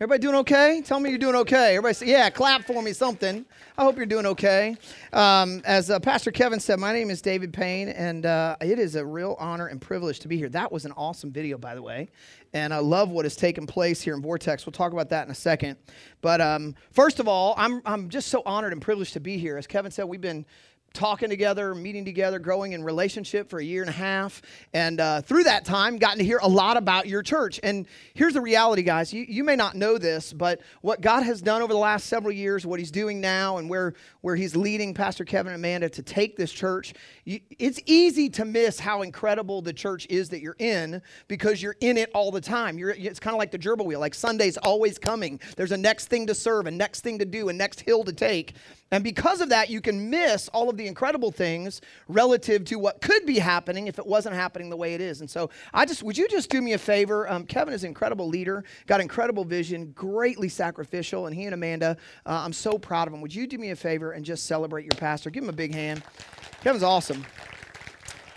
Everybody doing okay? Tell me you're doing okay. Everybody say, yeah, clap for me, something. I hope you're doing okay. Um, as uh, Pastor Kevin said, my name is David Payne, and uh, it is a real honor and privilege to be here. That was an awesome video, by the way, and I love what has taken place here in Vortex. We'll talk about that in a second. But um, first of all, I'm, I'm just so honored and privileged to be here. As Kevin said, we've been talking together, meeting together, growing in relationship for a year and a half. And uh, through that time, gotten to hear a lot about your church. And here's the reality, guys. You, you may not know this, but what God has done over the last several years, what He's doing now, and where, where He's leading Pastor Kevin and Amanda to take this church, you, it's easy to miss how incredible the church is that you're in because you're in it all the time. You're, it's kind of like the gerbil wheel, like Sunday's always coming. There's a next thing to serve, a next thing to do, a next hill to take. And because of that, you can miss all of the incredible things relative to what could be happening if it wasn't happening the way it is. And so, I just would you just do me a favor? Um, Kevin is an incredible leader, got incredible vision, greatly sacrificial, and he and Amanda, uh, I'm so proud of him. Would you do me a favor and just celebrate your pastor? Give him a big hand. Kevin's awesome.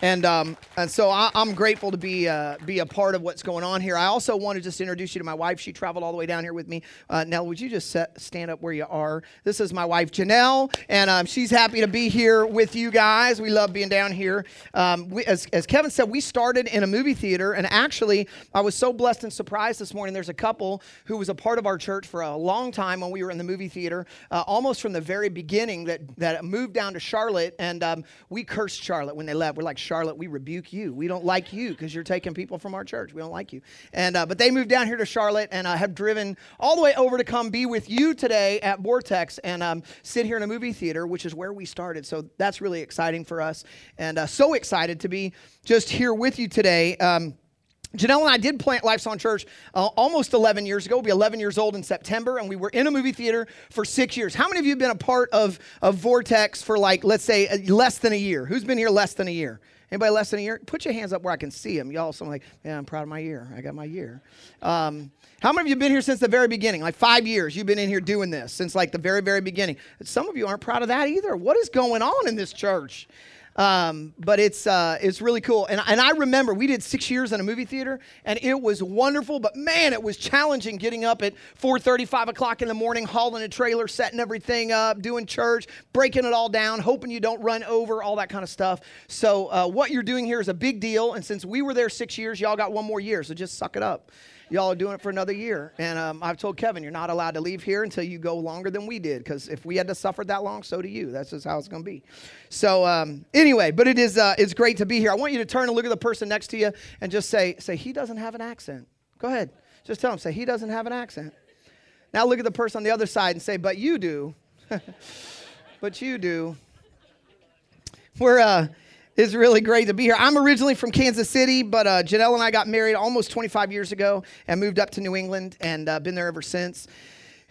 And, um, and so I, am grateful to be, uh, be a part of what's going on here. I also want to just introduce you to my wife. She traveled all the way down here with me. Uh, Nell, would you just set, stand up where you are? This is my wife, Janelle, and um, she's happy to be here with you guys. We love being down here. Um, we, as, as Kevin said, we started in a movie theater, and actually, I was so blessed and surprised this morning. There's a couple who was a part of our church for a long time when we were in the movie theater, uh, almost from the very beginning, that, that moved down to Charlotte, and um, we cursed Charlotte when they left. We're like, Charlotte, we rebuke you. We don't like you because you're taking people from our church. We don't like you. And uh, but they moved down here to Charlotte and uh, have driven all the way over to come be with you today at Vortex and um, sit here in a movie theater, which is where we started. So that's really exciting for us, and uh, so excited to be just here with you today. Um, Janelle and I did plant Lifesong Church uh, almost 11 years ago. We'll be 11 years old in September, and we were in a movie theater for six years. How many of you have been a part of, of Vortex for like, let's say, uh, less than a year? Who's been here less than a year? Anybody less than a year? Put your hands up where I can see them. Y'all, some like, yeah, I'm proud of my year. I got my year. Um, how many of you been here since the very beginning? Like five years, you've been in here doing this since like the very, very beginning. Some of you aren't proud of that either. What is going on in this church? Um, but it's uh, it's really cool. And, and I remember we did six years in a movie theater, and it was wonderful. But man, it was challenging getting up at 4:30, 5 o'clock in the morning, hauling a trailer, setting everything up, doing church, breaking it all down, hoping you don't run over, all that kind of stuff. So uh, what you're doing here is a big deal. And since we were there six years, y'all got one more year. So just suck it up y'all are doing it for another year. And um, I've told Kevin, you're not allowed to leave here until you go longer than we did, because if we had to suffer that long, so do you. That's just how it's going to be. So um, anyway, but it is uh, it's great to be here. I want you to turn and look at the person next to you and just say, say he doesn't have an accent. Go ahead, just tell him, say he doesn't have an accent. Now look at the person on the other side and say, but you do. but you do. We're uh, it's really great to be here. I'm originally from Kansas City, but uh, Janelle and I got married almost 25 years ago and moved up to New England and uh, been there ever since.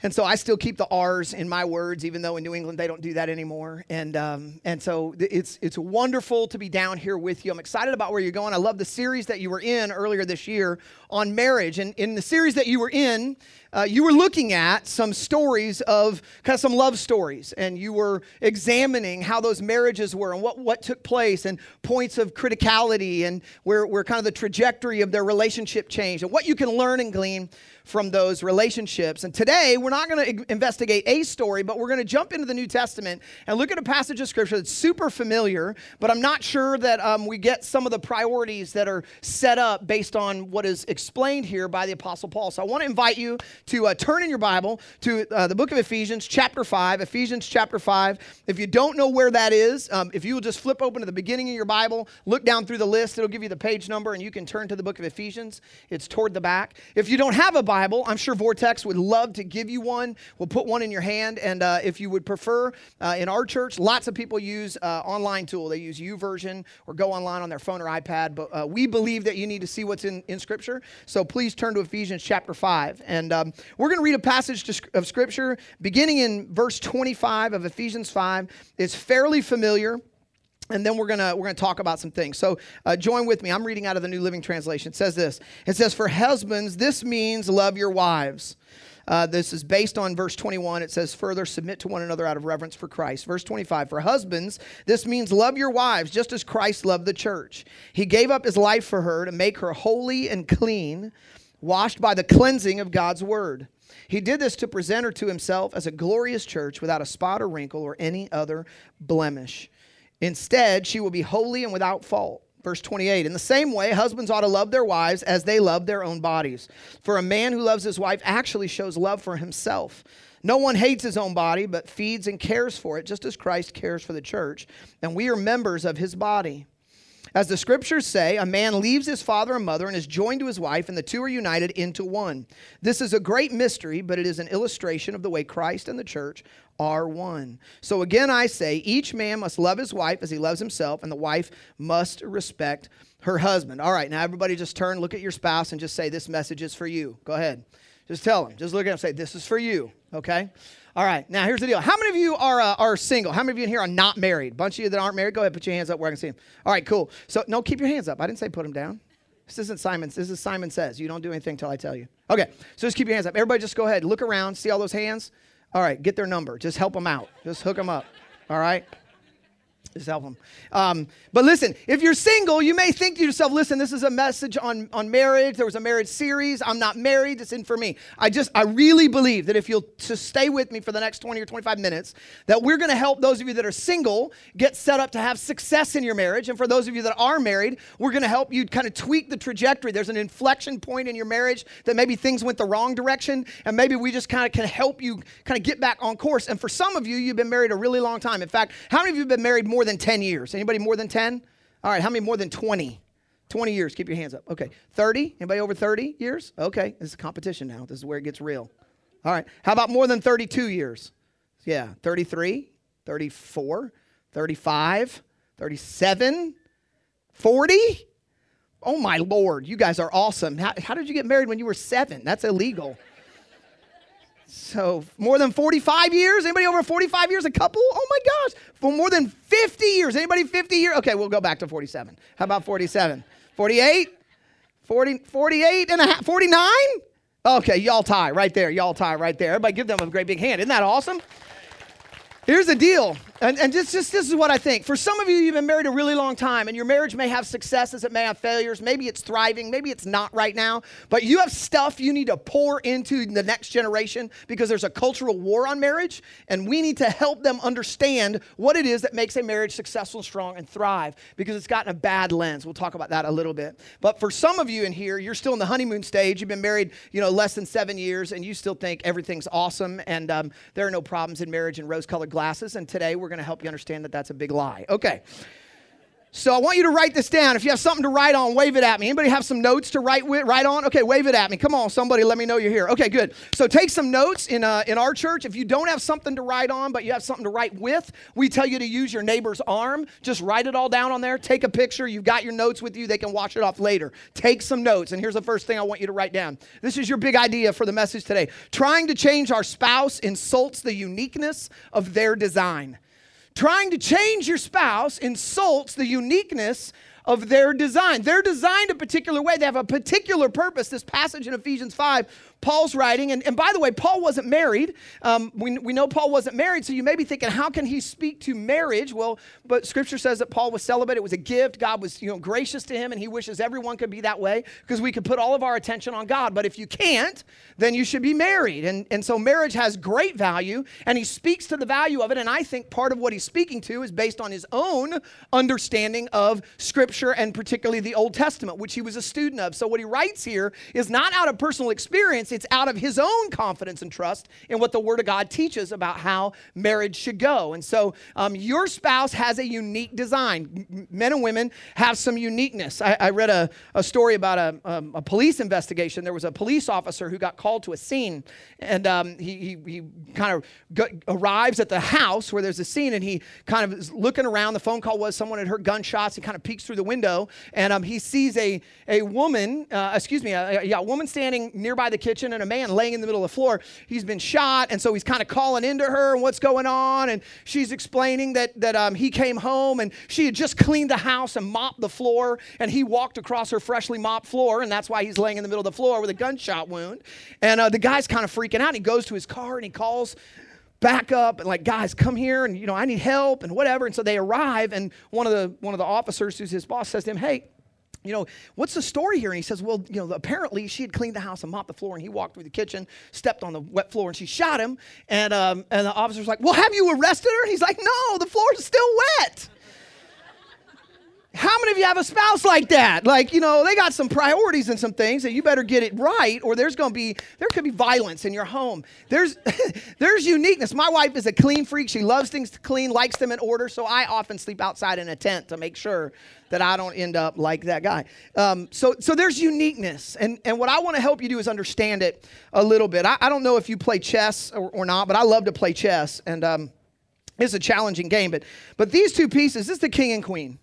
And so I still keep the R's in my words, even though in New England they don't do that anymore. And um, and so it's it's wonderful to be down here with you. I'm excited about where you're going. I love the series that you were in earlier this year on marriage. And in the series that you were in, uh, you were looking at some stories of kind of some love stories, and you were examining how those marriages were and what, what took place, and points of criticality, and where, where kind of the trajectory of their relationship changed, and what you can learn and glean from those relationships. And today, we're not going to investigate a story, but we're going to jump into the New Testament and look at a passage of Scripture that's super familiar, but I'm not sure that um, we get some of the priorities that are set up based on what is explained here by the Apostle Paul. So I want to invite you to uh, turn in your Bible to uh, the book of Ephesians, chapter 5. Ephesians, chapter 5. If you don't know where that is, um, if you will just flip open to the beginning of your Bible, look down through the list, it'll give you the page number, and you can turn to the book of Ephesians. It's toward the back. If you don't have a Bible, Bible, I'm sure Vortex would love to give you one. We'll put one in your hand. And uh, if you would prefer, uh, in our church, lots of people use uh, online tool. They use YouVersion or go online on their phone or iPad. But uh, we believe that you need to see what's in, in Scripture. So please turn to Ephesians chapter 5. And um, we're going to read a passage of Scripture beginning in verse 25 of Ephesians 5. It's fairly familiar and then we're gonna we're gonna talk about some things. So uh, join with me. I'm reading out of the new living translation. It says this. It says for husbands this means love your wives. Uh, this is based on verse 21 it says further submit to one another out of reverence for christ. Verse 25 for husbands this means love your wives just as christ loved the church. He gave up his life for her to make her holy and clean washed by the cleansing of god's word. He did this to present her to himself as a glorious church without a spot or wrinkle or any other blemish Instead, she will be holy and without fault. Verse 28 In the same way, husbands ought to love their wives as they love their own bodies. For a man who loves his wife actually shows love for himself. No one hates his own body, but feeds and cares for it, just as Christ cares for the church. And we are members of his body. As the scriptures say, a man leaves his father and mother and is joined to his wife, and the two are united into one. This is a great mystery, but it is an illustration of the way Christ and the church are one. So again, I say, each man must love his wife as he loves himself, and the wife must respect her husband. All right, now everybody just turn, look at your spouse, and just say, This message is for you. Go ahead. Just tell him. Just look at him say, This is for you. Okay? All right, now here's the deal. How many of you are, uh, are single? How many of you in here are not married? Bunch of you that aren't married, go ahead, put your hands up where I can see them. All right, cool. So, no, keep your hands up. I didn't say put them down. This isn't Simon's. This is Simon Says. You don't do anything until I tell you. Okay, so just keep your hands up. Everybody just go ahead. Look around. See all those hands? All right, get their number. Just help them out. Just hook them up. All right? Just help them. Um, but listen, if you're single, you may think to yourself, listen, this is a message on, on marriage. There was a marriage series. I'm not married. It's in for me. I just, I really believe that if you'll just stay with me for the next 20 or 25 minutes, that we're going to help those of you that are single get set up to have success in your marriage. And for those of you that are married, we're going to help you kind of tweak the trajectory. There's an inflection point in your marriage that maybe things went the wrong direction. And maybe we just kind of can help you kind of get back on course. And for some of you, you've been married a really long time. In fact, how many of you have been married more than 10 years? Anybody more than 10? All right, how many more than 20? 20 years. Keep your hands up. Okay. 30? Anybody over 30 years? Okay. This is competition now. This is where it gets real. All right. How about more than 32 years? Yeah. 33, 34, 35, 37, 40? Oh my Lord. You guys are awesome. How, how did you get married when you were seven? That's illegal. So more than 45 years? Anybody over 45 years? A couple? Oh my gosh. For more than 50 years. Anybody 50 years? Okay, we'll go back to 47. How about 47? 48? 40, 48 and a half? 49? Okay, y'all tie right there. Y'all tie right there. Everybody give them a great big hand. Isn't that awesome? Here's the deal. And, and just, this is what I think. For some of you, you've been married a really long time, and your marriage may have successes, it may have failures. Maybe it's thriving, maybe it's not right now. But you have stuff you need to pour into the next generation because there's a cultural war on marriage, and we need to help them understand what it is that makes a marriage successful, strong, and thrive because it's gotten a bad lens. We'll talk about that a little bit. But for some of you in here, you're still in the honeymoon stage. You've been married, you know, less than seven years, and you still think everything's awesome, and um, there are no problems in marriage and rose-colored glasses. And today we're going to help you understand that that's a big lie. Okay. So I want you to write this down. If you have something to write on, wave it at me. Anybody have some notes to write with, write on? Okay, wave it at me. Come on, somebody, let me know you're here. Okay, good. So take some notes in uh, in our church. If you don't have something to write on, but you have something to write with, we tell you to use your neighbor's arm. Just write it all down on there. Take a picture. You've got your notes with you. They can wash it off later. Take some notes. And here's the first thing I want you to write down. This is your big idea for the message today. Trying to change our spouse insults the uniqueness of their design. Trying to change your spouse insults the uniqueness of their design. They're designed a particular way, they have a particular purpose. This passage in Ephesians 5 Paul's writing, and, and by the way, Paul wasn't married. Um, we, we know Paul wasn't married, so you may be thinking, how can he speak to marriage? Well, but scripture says that Paul was celibate. It was a gift. God was you know, gracious to him, and he wishes everyone could be that way because we could put all of our attention on God. But if you can't, then you should be married. And, and so marriage has great value, and he speaks to the value of it. And I think part of what he's speaking to is based on his own understanding of scripture Scripture and particularly the Old Testament, which he was a student of. So, what he writes here is not out of personal experience, it's out of his own confidence and trust in what the Word of God teaches about how marriage should go. And so, um, your spouse has a unique design. Men and women have some uniqueness. I, I read a, a, story about a, um, a, police investigation. There was a police officer who got called to a scene, and um, he, he, he, kind of got, arrives at the house where there's a scene, and he kind of is looking around. The phone call was someone had heard gunshots. He kind of peeks through the window, and um, he sees a, a woman, uh, excuse me, a, yeah, a woman standing nearby the kitchen and a man laying in the middle of the floor. He's been shot, and so he's kind of calling into her and what's going on, and she's explaining that, that um, he came home and she had just cleaned the house and mopped the floor, and he walked across her freshly mopped floor, and that's why he's laying in the middle of the floor with a gunshot wound. And uh, the guy's kind of freaking out. He goes to his car and he calls back up and like guys come here and you know i need help and whatever and so they arrive and one of the one of the officers who's his boss says to him hey you know, what's the story here? And he says, well, you know, apparently she had cleaned the house and mopped the floor, and he walked through the kitchen, stepped on the wet floor, and she shot him. And, um, and the officer's like, well, have you arrested her? And he's like, no, the floor is still wet. How many of you have a spouse like that? Like, you know, they got some priorities and some things, and you better get it right, or there's going to be there could be violence in your home. There's there's uniqueness. My wife is a clean freak. She loves things to clean, likes them in order. So I often sleep outside in a tent to make sure that I don't end up like that guy. Um, so so there's uniqueness, and and what I want to help you do is understand it a little bit. I, I don't know if you play chess or, or, not, but I love to play chess, and um, it's a challenging game. But but these two pieces, this is the king and queen.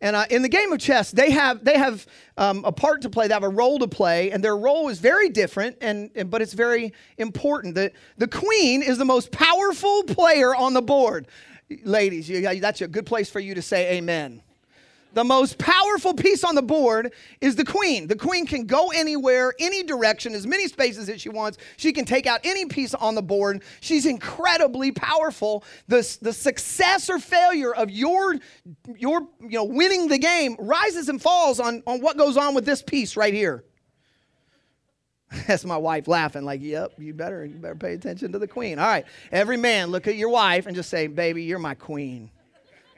And uh, in the game of chess, they have they have um, a part to play. They have a role to play, and their role is very different, and, and but it's very important. The the queen is the most powerful player on the board. Ladies, you, that's a good place for you to say amen. The most powerful piece on the board is the queen. The queen can go anywhere, any direction, as many spaces as she wants. She can take out any piece on the board. She's incredibly powerful. The, the success or failure of your, your you know, winning the game rises and falls on, on what goes on with this piece right here. That's my wife laughing, like, yep, you better, you better pay attention to the queen. All right, every man look at your wife and just say, baby, you're my queen.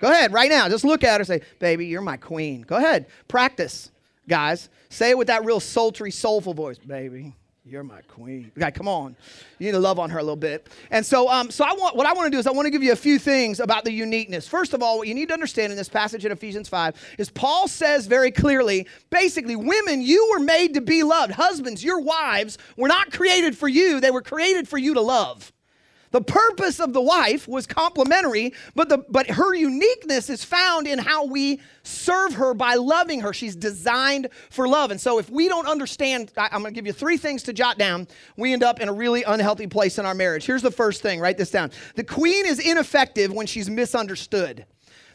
Go ahead, right now. Just look at her say, Baby, you're my queen. Go ahead. Practice, guys. Say it with that real sultry, soulful voice. Baby, you're my queen. Guy, come on. You need to love on her a little bit. And so, um, so I want what I want to do is I want to give you a few things about the uniqueness. First of all, what you need to understand in this passage in Ephesians 5 is Paul says very clearly, basically, women, you were made to be loved. Husbands, your wives were not created for you, they were created for you to love. The purpose of the wife was complementary, but, the, but her uniqueness is found in how we serve her by loving her. She's designed for love. And so, if we don't understand, I, I'm going to give you three things to jot down, we end up in a really unhealthy place in our marriage. Here's the first thing write this down. The queen is ineffective when she's misunderstood.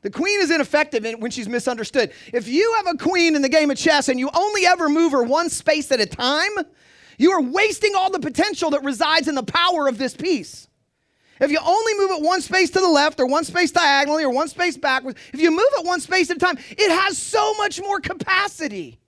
The queen is ineffective when she's misunderstood. If you have a queen in the game of chess and you only ever move her one space at a time, you are wasting all the potential that resides in the power of this piece. If you only move it one space to the left or one space diagonally or one space backwards, if you move it one space at a time, it has so much more capacity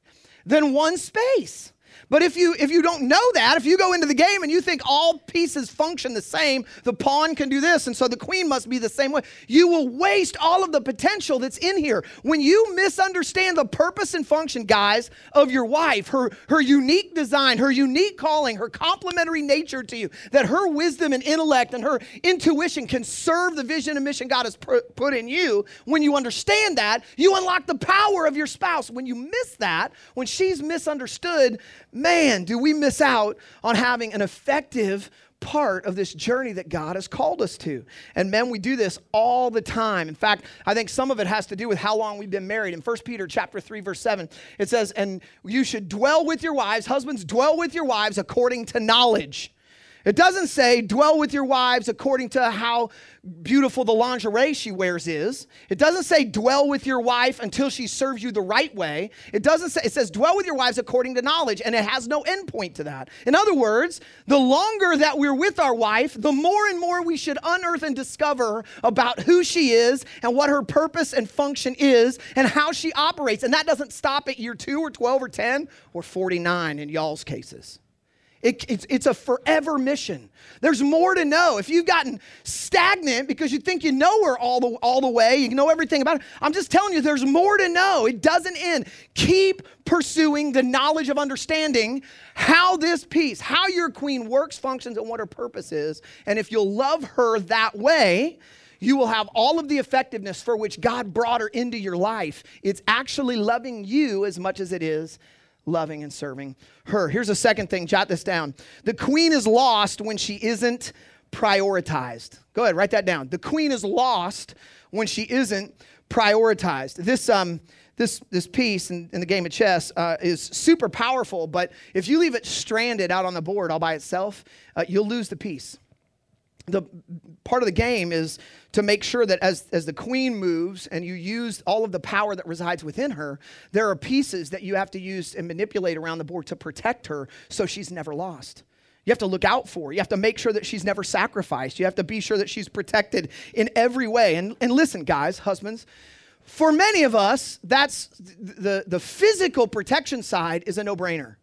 than one space. But if you if you don't know that, if you go into the game and you think all pieces function the same, the pawn can do this, and so the queen must be the same way, you will waste all of the potential that's in here. When you misunderstand the purpose and function, guys, of your wife, her her unique design, her unique calling, her complementary nature to you, that her wisdom and intellect and her intuition can serve the vision and mission God has put in you. When you understand that, you unlock the power of your spouse. When you miss that, when she's misunderstood, man, do we miss out on having an effective part of this journey that God has called us to. And men, we do this all the time. In fact, I think some of it has to do with how long we've been married. In 1 Peter chapter 3 verse 7, it says, "And you should dwell with your wives, husbands dwell with your wives according to knowledge." It doesn't say dwell with your wives according to how beautiful the lingerie she wears is. It doesn't say dwell with your wife until she serves you the right way. It doesn't say, it says dwell with your wives according to knowledge, and it has no endpoint to that. In other words, the longer that we're with our wife, the more and more we should unearth and discover about who she is and what her purpose and function is and how she operates. And that doesn't stop at year two or 12 or 10 or 49 in y'all's cases. It, it's, it's a forever mission. There's more to know. If you've gotten stagnant because you think you know her all the, all the way, you know everything about it, I'm just telling you, there's more to know. It doesn't end. Keep pursuing the knowledge of understanding how this piece, how your queen works, functions, and what her purpose is. And if you'll love her that way, you will have all of the effectiveness for which God brought her into your life. It's actually loving you as much as it is loving and serving her. Here's a second thing, jot this down. The queen is lost when she isn't prioritized. Go ahead, write that down. The queen is lost when she isn't prioritized. This, um, this, this piece in, in the game of chess uh, is super powerful, but if you leave it stranded out on the board all by itself, uh, you'll lose the piece the part of the game is to make sure that as, as the queen moves and you use all of the power that resides within her, there are pieces that you have to use and manipulate around the board to protect her so she's never lost. You have to look out for. You have to make sure that she's never sacrificed. You have to be sure that she's protected in every way. And, and listen, guys, husbands, for many of us, that's the, the physical protection side is a no brainer.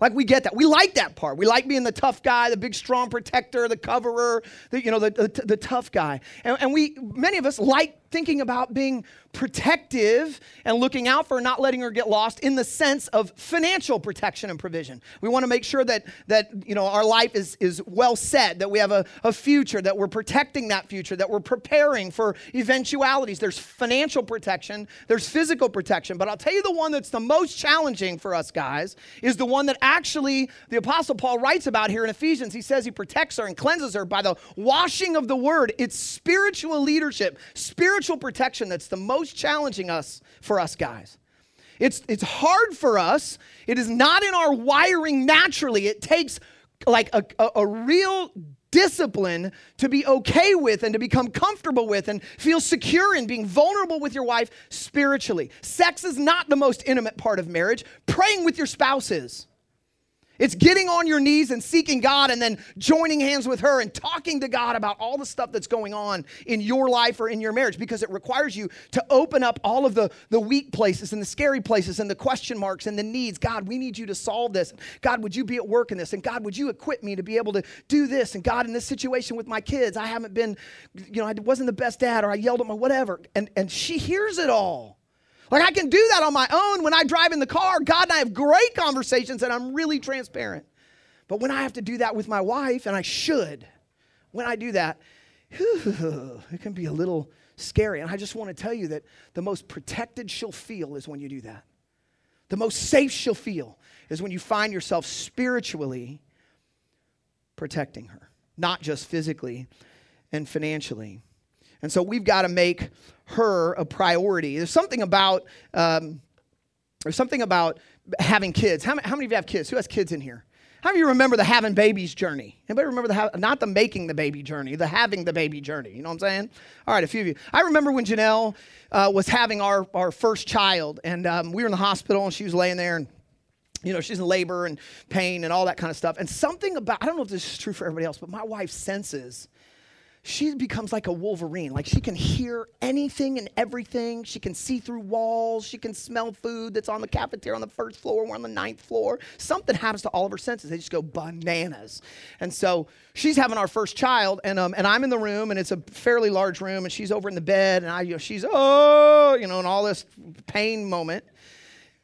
Like we get that. We like that part. We like being the tough guy, the big strong protector, the coverer, the, you know, the, the, the tough guy. And, and we, many of us like thinking about being protective and looking out for not letting her get lost in the sense of financial protection and provision. We want to make sure that that you know our life is is well set, that we have a, a future, that we're protecting that future, that we're preparing for eventualities. There's financial protection, there's physical protection, but I'll tell you the one that's the most challenging for us guys is the one that actually the apostle Paul writes about here in Ephesians. He says he protects her and cleanses her by the washing of the word. It's spiritual leadership, spiritual spiritual protection that's the most challenging us for us guys. It's, it's hard for us. It is not in our wiring naturally. It takes like a, a, a real discipline to be okay with and to become comfortable with and feel secure in being vulnerable with your wife spiritually. Sex is not the most intimate part of marriage. Praying with your spouse is. It's getting on your knees and seeking God and then joining hands with her and talking to God about all the stuff that's going on in your life or in your marriage because it requires you to open up all of the, the weak places and the scary places and the question marks and the needs. God, we need you to solve this. God, would you be at work in this? And God, would you equip me to be able to do this? And God, in this situation with my kids, I haven't been, you know, I wasn't the best dad or I yelled at my whatever. And, and she hears it all. Like I can do that on my own when I drive in the car. God and I have great conversations and I'm really transparent. But when I have to do that with my wife, and I should, when I do that, whew, it can be a little scary. And I just want to tell you that the most protected she'll feel is when you do that. The most safe she'll feel is when you find yourself spiritually protecting her, not just physically and financially. And so we've got to make her a priority. There's something about um, there's something about having kids. How, how many of you have kids? Who has kids in here? How many of you remember the having babies journey? Anybody remember the ha- not the making the baby journey, the having the baby journey? You know what I'm saying? All right, a few of you. I remember when Janelle uh, was having our, our first child, and um, we were in the hospital, and she was laying there, and you know she's in labor and pain and all that kind of stuff. And something about I don't know if this is true for everybody else, but my wife senses she becomes like a Wolverine. Like she can hear anything and everything. She can see through walls. She can smell food that's on the cafeteria on the first floor. We're on the ninth floor. Something happens to all of her senses. They just go bananas. And so she's having our first child, and um, and I'm in the room, and it's a fairly large room, and she's over in the bed, and I, you know, she's oh, you know, and all this pain moment.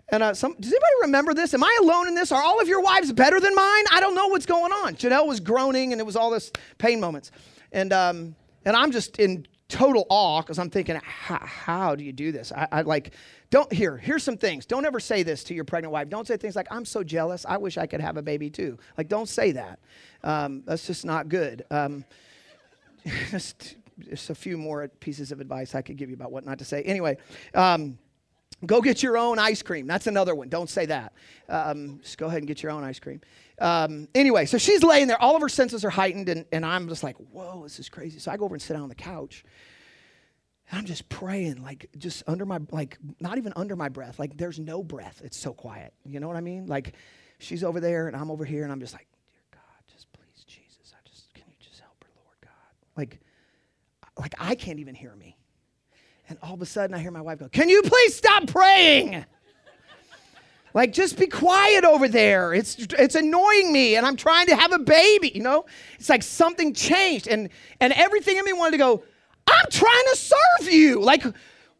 And uh, some, does anybody remember this? Am I alone in this? Are all of your wives better than mine? I don't know what's going on. Janelle was groaning, and it was all this pain moments. And, um, and I'm just in total awe because I'm thinking, how do you do this? I, I, like, don't, here, here's some things. Don't ever say this to your pregnant wife. Don't say things like, I'm so jealous. I wish I could have a baby too. Like, don't say that. Um, that's just not good. Um, just, just a few more pieces of advice I could give you about what not to say. Anyway, um, Go get your own ice cream. That's another one. Don't say that. Um, just go ahead and get your own ice cream. Um, anyway, so she's laying there. All of her senses are heightened, and, and I'm just like, whoa, this is crazy. So I go over and sit down on the couch. And I'm just praying, like, just under my, like, not even under my breath. Like, there's no breath. It's so quiet. You know what I mean? Like, she's over there, and I'm over here, and I'm just like, dear God, just please, Jesus, I just, can you just help her, Lord God? Like, like I can't even hear me. And all of a sudden, I hear my wife go, Can you please stop praying? Like, just be quiet over there. It's it's annoying me, and I'm trying to have a baby. You know, it's like something changed, and and everything in me wanted to go. I'm trying to serve you. Like,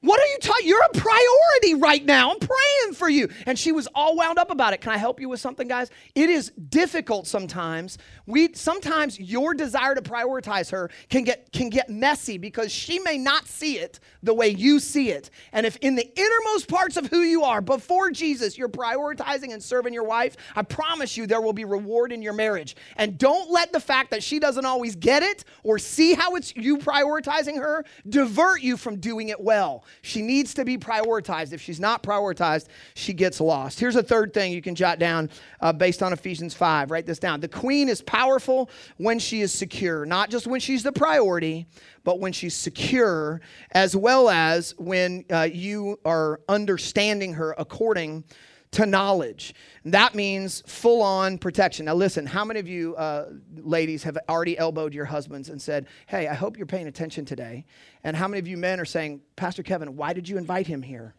what are you talking? You're a priority right now. I'm praying for you. And she was all wound up about it. Can I help you with something, guys? It is difficult sometimes. We sometimes your desire to prioritize her can get can get messy because she may not see it the way you see it. And if in the innermost parts of who you are before Jesus, you're prioritizing and serving your wife, I promise you there will be reward in your marriage. And don't let the fact that she doesn't always get it or see how it's you prioritizing her divert you from doing it well. She needs to be prioritized. If she's not prioritized, she gets lost. Here's a third thing you can jot down uh, based on Ephesians 5. Write this down. The queen is powerful when she is secure, not just when she's the priority, but when she's secure, as well as when uh, you are understanding her according to knowledge. That means full on protection. Now, listen, how many of you uh, ladies have already elbowed your husbands and said, Hey, I hope you're paying attention today? And how many of you men are saying, Pastor Kevin, why did you invite him here?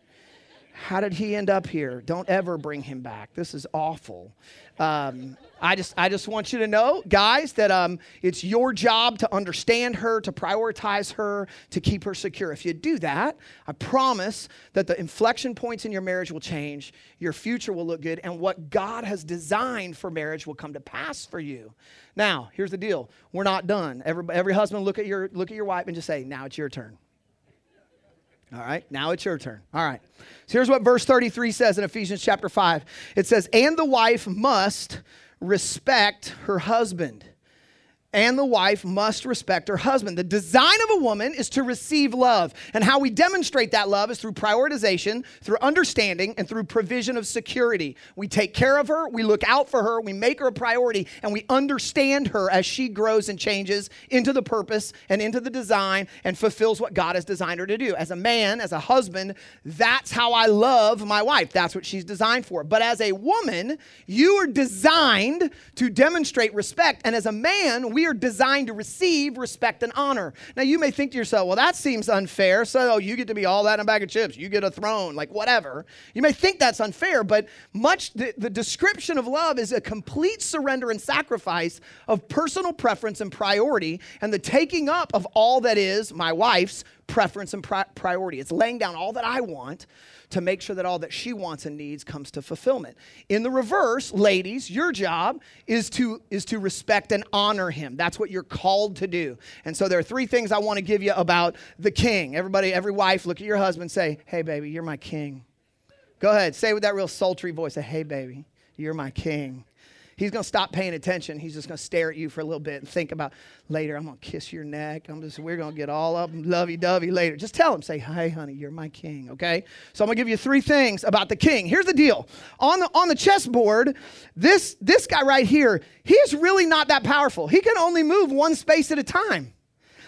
How did he end up here? Don't ever bring him back. This is awful. Um, I just, I just want you to know, guys, that um, it's your job to understand her, to prioritize her, to keep her secure. If you do that, I promise that the inflection points in your marriage will change, your future will look good, and what God has designed for marriage will come to pass for you. Now, here's the deal: we're not done. Every, every husband, look at your look at your wife and just say, "Now it's your turn." All right, now it's your turn. All right. So here's what verse 33 says in Ephesians chapter 5. It says, And the wife must respect her husband and the wife must respect her husband. The design of a woman is to receive love. And how we demonstrate that love is through prioritization, through understanding, and through provision of security. We take care of her, we look out for her, we make her a priority, and we understand her as she grows and changes into the purpose and into the design and fulfills what God has designed her to do. As a man, as a husband, that's how I love my wife. That's what she's designed for. But as a woman, you are designed to demonstrate respect. And as a man, we are designed to receive respect and honor. Now, you may think to yourself, well, that seems unfair. So you get to be all that in a bag of chips. You get a throne, like whatever. You may think that's unfair, but much the, the description of love is a complete surrender and sacrifice of personal preference and priority and the taking up of all that is my wife's preference and pri- priority. It's laying down all that I want to make sure that all that she wants and needs comes to fulfillment. In the reverse, ladies, your job is to is to respect and honor him. That's what you're called to do. And so there are three things I want to give you about the king. Everybody, every wife, look at your husband, say, "Hey baby, you're my king." Go ahead, say with that real sultry voice, "Hey baby, you're my king." He's going to stop paying attention. He's just going to stare at you for a little bit and think about later. I'm going to kiss your neck. I'm just we're going to get all up lovey-dovey later. Just tell him, say, "Hi, honey, you're my king." Okay. So I'm going to give you three things about the king. Here's the deal: on the on the chessboard, this this guy right here, he is really not that powerful. He can only move one space at a time.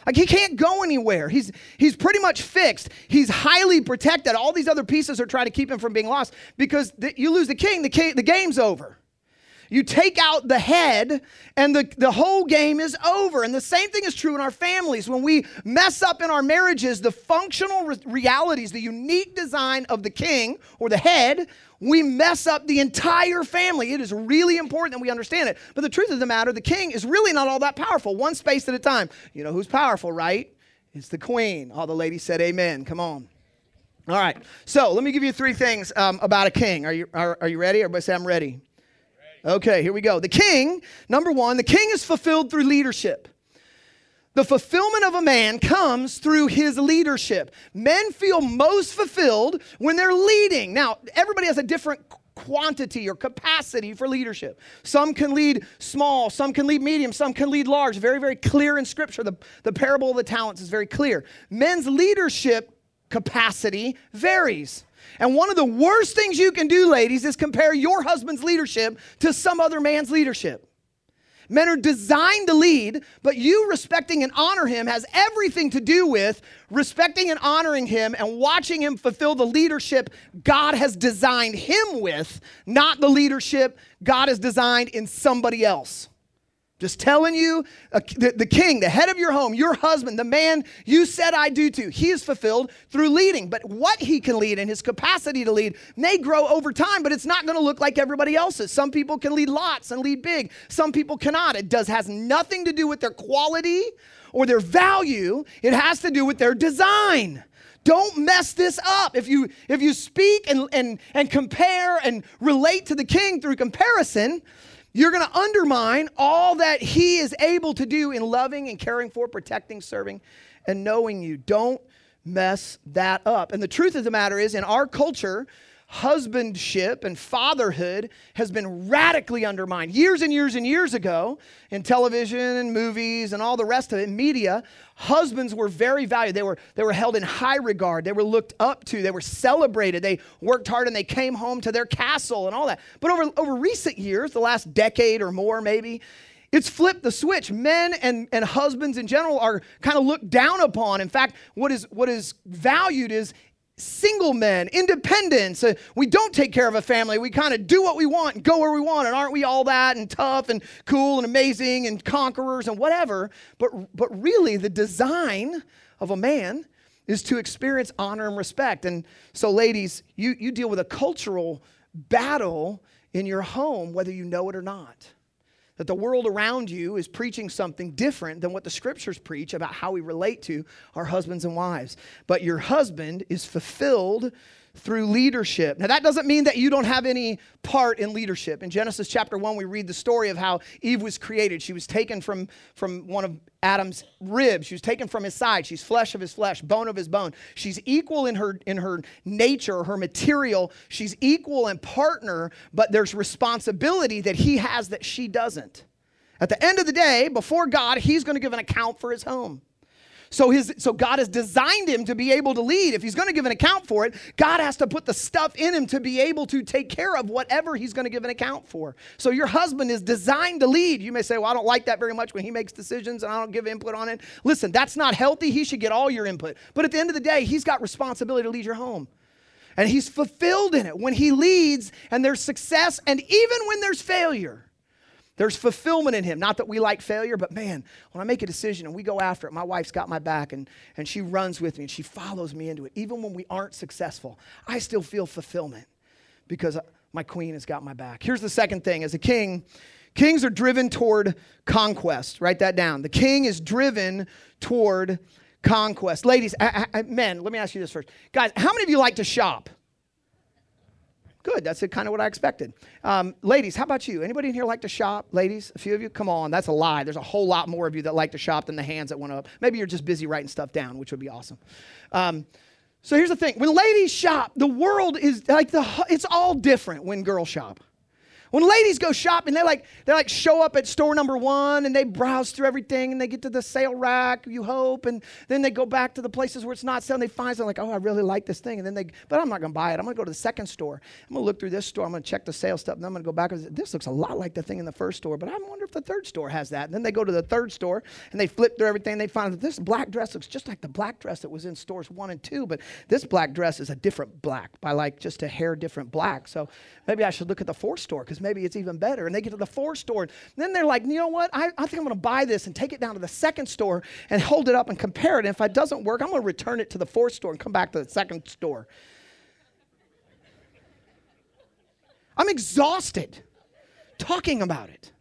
Like he can't go anywhere. He's he's pretty much fixed. He's highly protected. All these other pieces are trying to keep him from being lost because you lose the king, the king, the game's over. You take out the head, and the, the whole game is over. And the same thing is true in our families. When we mess up in our marriages, the functional re- realities, the unique design of the king or the head, we mess up the entire family. It is really important that we understand it. But the truth of the matter, the king is really not all that powerful, one space at a time. You know who's powerful, right? It's the queen. All the ladies said amen. Come on. All right. So let me give you three things um, about a king. Are you, are, are you ready? Everybody say, I'm ready. Okay, here we go. The king, number one, the king is fulfilled through leadership. The fulfillment of a man comes through his leadership. Men feel most fulfilled when they're leading. Now, everybody has a different quantity or capacity for leadership. Some can lead small, some can lead medium, some can lead large. Very, very clear in Scripture. The, the parable of the talents is very clear. Men's leadership capacity varies. And one of the worst things you can do, ladies, is compare your husband's leadership to some other man's leadership. Men are designed to lead, but you respecting and honor him has everything to do with respecting and honoring him and watching him fulfill the leadership God has designed him with, not the leadership God has designed in somebody else. Just telling you, uh, the, the king, the head of your home, your husband, the man you said I do to, he is fulfilled through leading. But what he can lead and his capacity to lead may grow over time, but it's not going to look like everybody else's. Some people can lead lots and lead big. Some people cannot. It does has nothing to do with their quality or their value. It has to do with their design. Don't mess this up. If you if you speak and and and compare and relate to the king through comparison, you're going to undermine all that he is able to do in loving and caring for, protecting, serving, and knowing you. Don't mess that up. And the truth of the matter is, in our culture, husbandship and fatherhood has been radically undermined. Years and years and years ago, in television and movies and all the rest of it, media, husbands were very valued. They were, they were held in high regard. They were looked up to. They were celebrated. They worked hard and they came home to their castle and all that. But over, over recent years, the last decade or more maybe, it's flipped the switch. Men and, and husbands in general are kind of looked down upon. In fact, what is, what is valued is single men, independence. Uh, we don't take care of a family. We kind of do what we want and go where we want. And aren't we all that and tough and cool and amazing and conquerors and whatever? But, but really, the design of a man is to experience honor and respect. And so, ladies, you, you deal with a cultural battle in your home, whether you know it or not that the world around you is preaching something different than what the scriptures preach about how we relate to our husbands and wives. But your husband is fulfilled through leadership. Now, that doesn't mean that you don't have any part in leadership. In Genesis chapter 1, we read the story of how Eve was created. She was taken from, from one of Adam's ribs. She was taken from his side. She's flesh of his flesh, bone of his bone. She's equal in her, in her nature, her material. She's equal and partner, but there's responsibility that he has that she doesn't. At the end of the day, before God, he's going to give an account for his home. So, his, so God has designed him to be able to lead. If he's going to give an account for it, God has to put the stuff in him to be able to take care of whatever he's going to give an account for. So your husband is designed to lead. You may say, well, I don't like that very much when he makes decisions and I don't give input on it. Listen, that's not healthy. He should get all your input. But at the end of the day, he's got responsibility to lead your home. And he's fulfilled in it when he leads and there's success and even when there's failure. There's fulfillment in him. Not that we like failure, but man, when I make a decision and we go after it, my wife's got my back and, and she runs with me and she follows me into it. Even when we aren't successful, I still feel fulfillment because my queen has got my back. Here's the second thing as a king, kings are driven toward conquest. Write that down. The king is driven toward conquest. Ladies, I, I, men, let me ask you this first. Guys, how many of you like to shop? Good. That's kind of what I expected. Um, ladies, how about you? Anybody in here like to shop? Ladies, a few of you? Come on, that's a lie. There's a whole lot more of you that like to shop than the hands that went up. Maybe you're just busy writing stuff down, which would be awesome. Um, so here's the thing: when ladies shop, the world is like the. It's all different when girls shop. When ladies go shopping, they like they like show up at store number one and they browse through everything and they get to the sale rack, you hope, and then they go back to the places where it's not selling. They find something like, oh, I really like this thing, and then they, but I'm not gonna buy it. I'm gonna go to the second store. I'm gonna look through this store. I'm gonna check the sale stuff, and I'm gonna go back. This looks a lot like the thing in the first store, but I wonder if the third store has that. And then they go to the third store and they flip through everything. And they find that this black dress looks just like the black dress that was in stores one and two, but this black dress is a different black by like just a hair different black. So maybe I should look at the fourth store because maybe it's even better. And they get to the fourth store. And then they're like, you know what? I, I think I'm going to buy this and take it down to the second store and hold it up and compare it. And if it doesn't work, I'm going to return it to the fourth store and come back to the second store. I'm exhausted talking about it.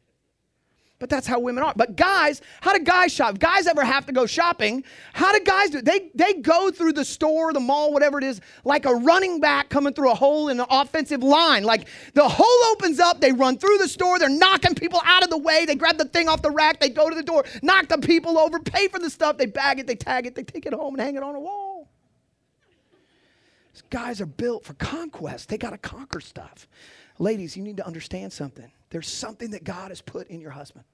But that's how women are. But guys, how do guys shop? guys ever have to go shopping, how do guys do? They, they go through the store, the mall, whatever it is, like a running back coming through a hole in the offensive line. Like the hole opens up, they run through the store, they're knocking people out of the way, they grab the thing off the rack, they go to the door, knock the people over, pay for the stuff, they bag it, they tag it, they take it home and hang it on a wall. These guys are built for conquest. They got to conquer stuff. Ladies, you need to understand something. There's something that God has put in your husband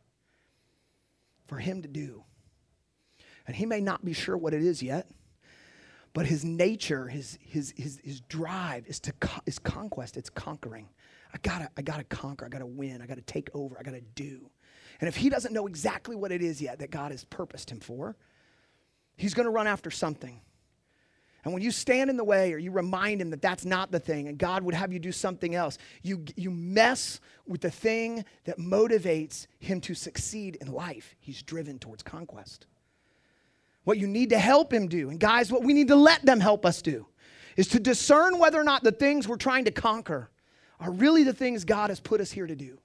for him to do. And he may not be sure what it is yet, but his nature, his, his, his, his drive is, to co- is conquest, it's conquering. I gotta, I gotta conquer, I gotta win, I gotta take over, I gotta do. And if he doesn't know exactly what it is yet that God has purposed him for, he's gonna run after something. And when you stand in the way or you remind him that that's not the thing and God would have you do something else, you, you mess with the thing that motivates him to succeed in life. He's driven towards conquest. What you need to help him do, and guys, what we need to let them help us do, is to discern whether or not the things we're trying to conquer are really the things God has put us here to do.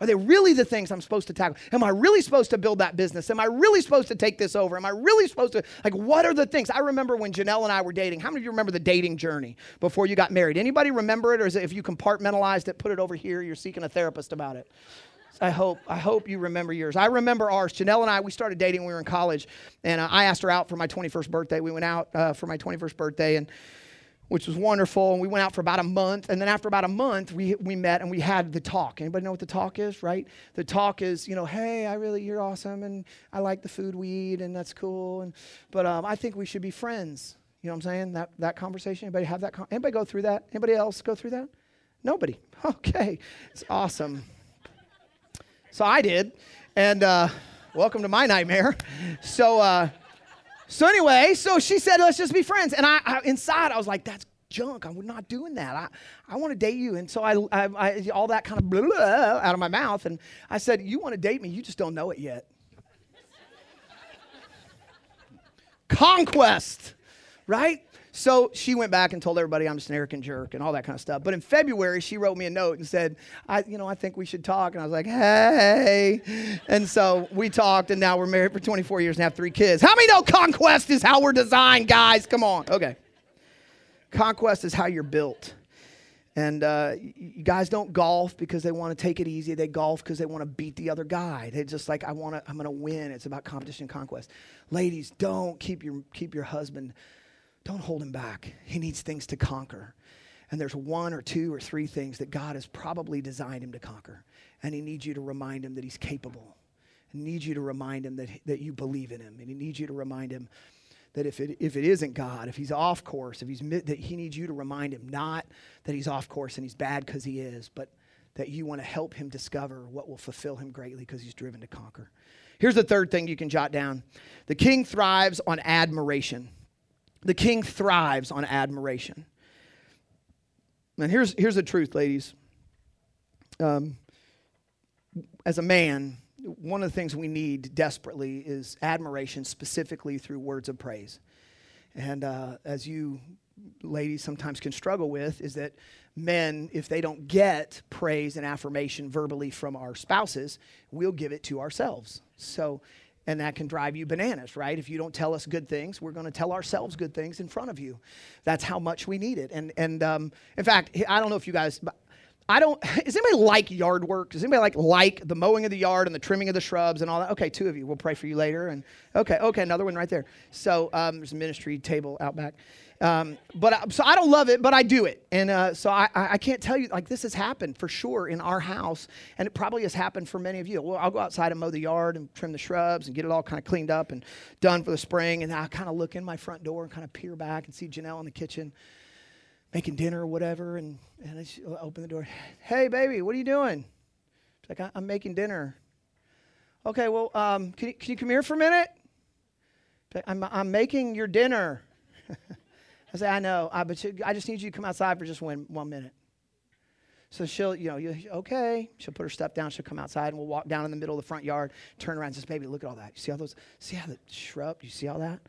Are they really the things I'm supposed to tackle? Am I really supposed to build that business? Am I really supposed to take this over? Am I really supposed to, like, what are the things? I remember when Janelle and I were dating. How many of you remember the dating journey before you got married? Anybody remember it? Or is it if you compartmentalized it, put it over here, you're seeking a therapist about it? I hope, I hope you remember yours. I remember ours. Janelle and I, we started dating when we were in college. And uh, I asked her out for my 21st birthday. We went out uh, for my 21st birthday. And which was wonderful. And we went out for about a month. And then after about a month, we, we met and we had the talk. Anybody know what the talk is, right? The talk is, you know, hey, I really, you're awesome. And I like the food we eat and that's cool. And, but um, I think we should be friends. You know what I'm saying? That, that conversation. Anybody have that? Con- anybody go through that? Anybody else go through that? Nobody. Okay. It's awesome. So I did. And uh, welcome to my nightmare. So, uh, so anyway, so she said, let's just be friends. And I, I inside, I was like, that's junk. I'm not doing that. I, I want to date you. And so I, I, I all that kind of blah, blah, out of my mouth. And I said, you want to date me? You just don't know it yet. Conquest, right? So she went back and told everybody I'm just an arrogant jerk and all that kind of stuff. But in February, she wrote me a note and said, I, you know, I think we should talk. And I was like, hey. And so we talked, and now we're married for 24 years and have three kids. How many know conquest is how we're designed, guys? Come on. Okay. Conquest is how you're built. And uh, you guys don't golf because they want to take it easy. They golf because they want to beat the other guy. They just like I want to. I'm going to win. It's about competition, conquest. Ladies, don't keep your keep your husband don't hold him back. He needs things to conquer. And there's one or two or three things that God has probably designed him to conquer. And he needs you to remind him that he's capable. He needs you to remind him that, that you believe in him. And he needs you to remind him that if it, if it isn't God, if he's off course, if he's that he needs you to remind him not that he's off course and he's bad because he is, but that you want to help him discover what will fulfill him greatly because he's driven to conquer. Here's the third thing you can jot down. The king thrives on admiration. The king thrives on admiration. And here's, here's the truth, ladies. Um, as a man, one of the things we need desperately is admiration, specifically through words of praise. And uh, as you ladies sometimes can struggle with, is that men, if they don't get praise and affirmation verbally from our spouses, we'll give it to ourselves. So and that can drive you bananas, right? If you don't tell us good things, we're going to tell ourselves good things in front of you. That's how much we need it. And and um, in fact, I don't know if you guys, I don't. Does anybody like yard work? Does anybody like like the mowing of the yard and the trimming of the shrubs and all that? Okay, two of you. We'll pray for you later. And okay, okay, another one right there. So um, there's a ministry table out back. Um, but so I don't love it, but I do it, and uh, so I, I can't tell you like this has happened for sure in our house, and it probably has happened for many of you. Well, I'll go outside and mow the yard and trim the shrubs and get it all kind of cleaned up and done for the spring, and I kind of look in my front door and kind of peer back and see Janelle in the kitchen making dinner or whatever, and and I open the door. Hey, baby, what are you doing? She's like, I'm making dinner. Okay, well, um, can, you, can you come here for a minute? I'm, I'm making your dinner. I say, I know, I, but I just need you to come outside for just one, one minute. So she'll, you know, you, okay. She'll put her stuff down. She'll come outside, and we'll walk down in the middle of the front yard, turn around, and says, "Baby, look at all that. You see all those? See how the shrub? You see all that?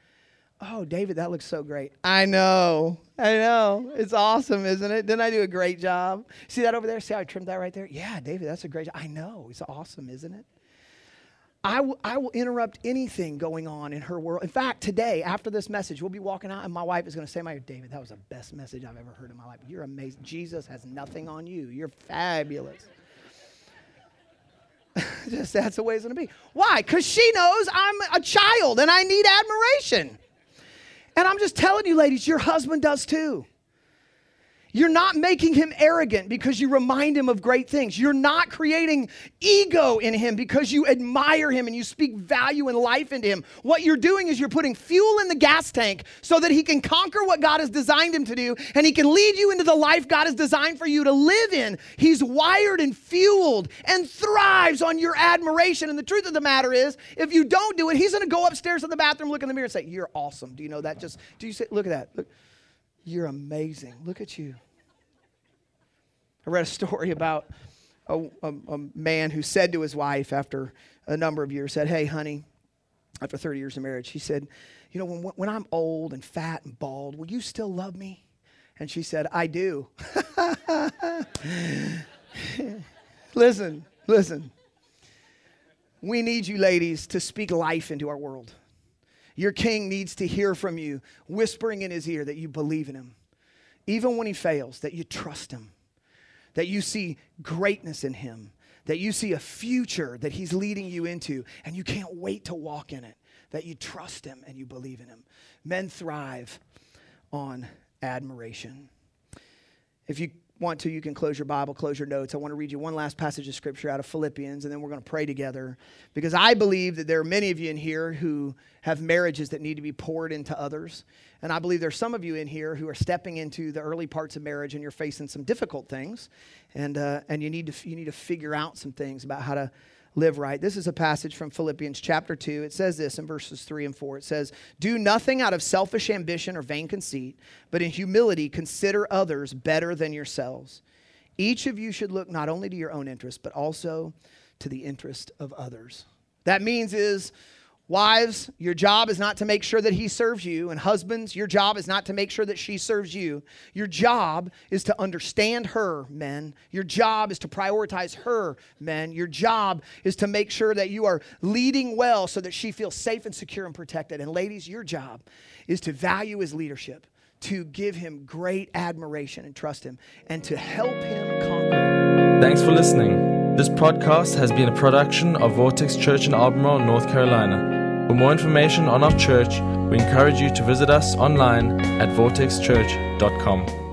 Oh, David, that looks so great. I know, I know. It's awesome, isn't it? Didn't I do a great job? See that over there? See how I trimmed that right there? Yeah, David, that's a great job. I know. It's awesome, isn't it? I will, will interrupt anything going on in her world. In fact, today, after this message, we'll be walking out, and my wife is going to say, My David, that was the best message I've ever heard in my life. You're amazing. Jesus has nothing on you. You're fabulous. Just that's the way it's going to be. Why? Because she knows I'm a child and I need admiration. And I'm just telling you, ladies, your husband does too. You're not making him arrogant because you remind him of great things. You're not creating ego in him because you admire him and you speak value and life into him. What you're doing is you're putting fuel in the gas tank so that he can conquer what God has designed him to do and he can lead you into the life God has designed for you to live in. He's wired and fueled and thrives on your admiration. And the truth of the matter is, if you don't do it, he's going to go upstairs to the bathroom, look in the mirror, and say, You're awesome. Do you know that? Just, do you say, Look at that. Look, you're amazing. Look at you. I read a story about a, a, a, man who said to his wife after a number of years, said, Hey, honey, after 30 years of marriage, he said, You know, when, when I'm old and fat and bald, will you still love me? And she said, I do. listen, listen. We need you, ladies, to speak life into our world. Your king needs to hear from you, whispering in his ear that you believe in him. Even when he fails, that you trust him that you see greatness in him, that you see a future that he's leading you into, and you can't wait to walk in it, that you trust him and you believe in him. Men thrive on admiration. If you want to, you can close your Bible, close your notes. I want to read you one last passage of scripture out of Philippians, and then we're going to pray together. Because I believe that there are many of you in here who have marriages that need to be poured into others. And I believe there's some of you in here who are stepping into the early parts of marriage and you're facing some difficult things. And, uh, and you, need to, you need to figure out some things about how to live right. This is a passage from Philippians chapter 2. It says this in verses 3 and 4. It says, Do nothing out of selfish ambition or vain conceit, but in humility consider others better than yourselves. Each of you should look not only to your own interest, but also to the interest of others. That means is Wives, your job is not to make sure that he serves you. And husbands, your job is not to make sure that she serves you. Your job is to understand her, men. Your job is to prioritize her, men. Your job is to make sure that you are leading well so that she feels safe and secure and protected. And ladies, your job is to value his leadership, to give him great admiration and trust him, and to help him conquer. Thanks for listening. This podcast has been a production of Vortex Church in Albemarle, North Carolina. For more information on our church, we encourage you to visit us online at vortexchurch.com.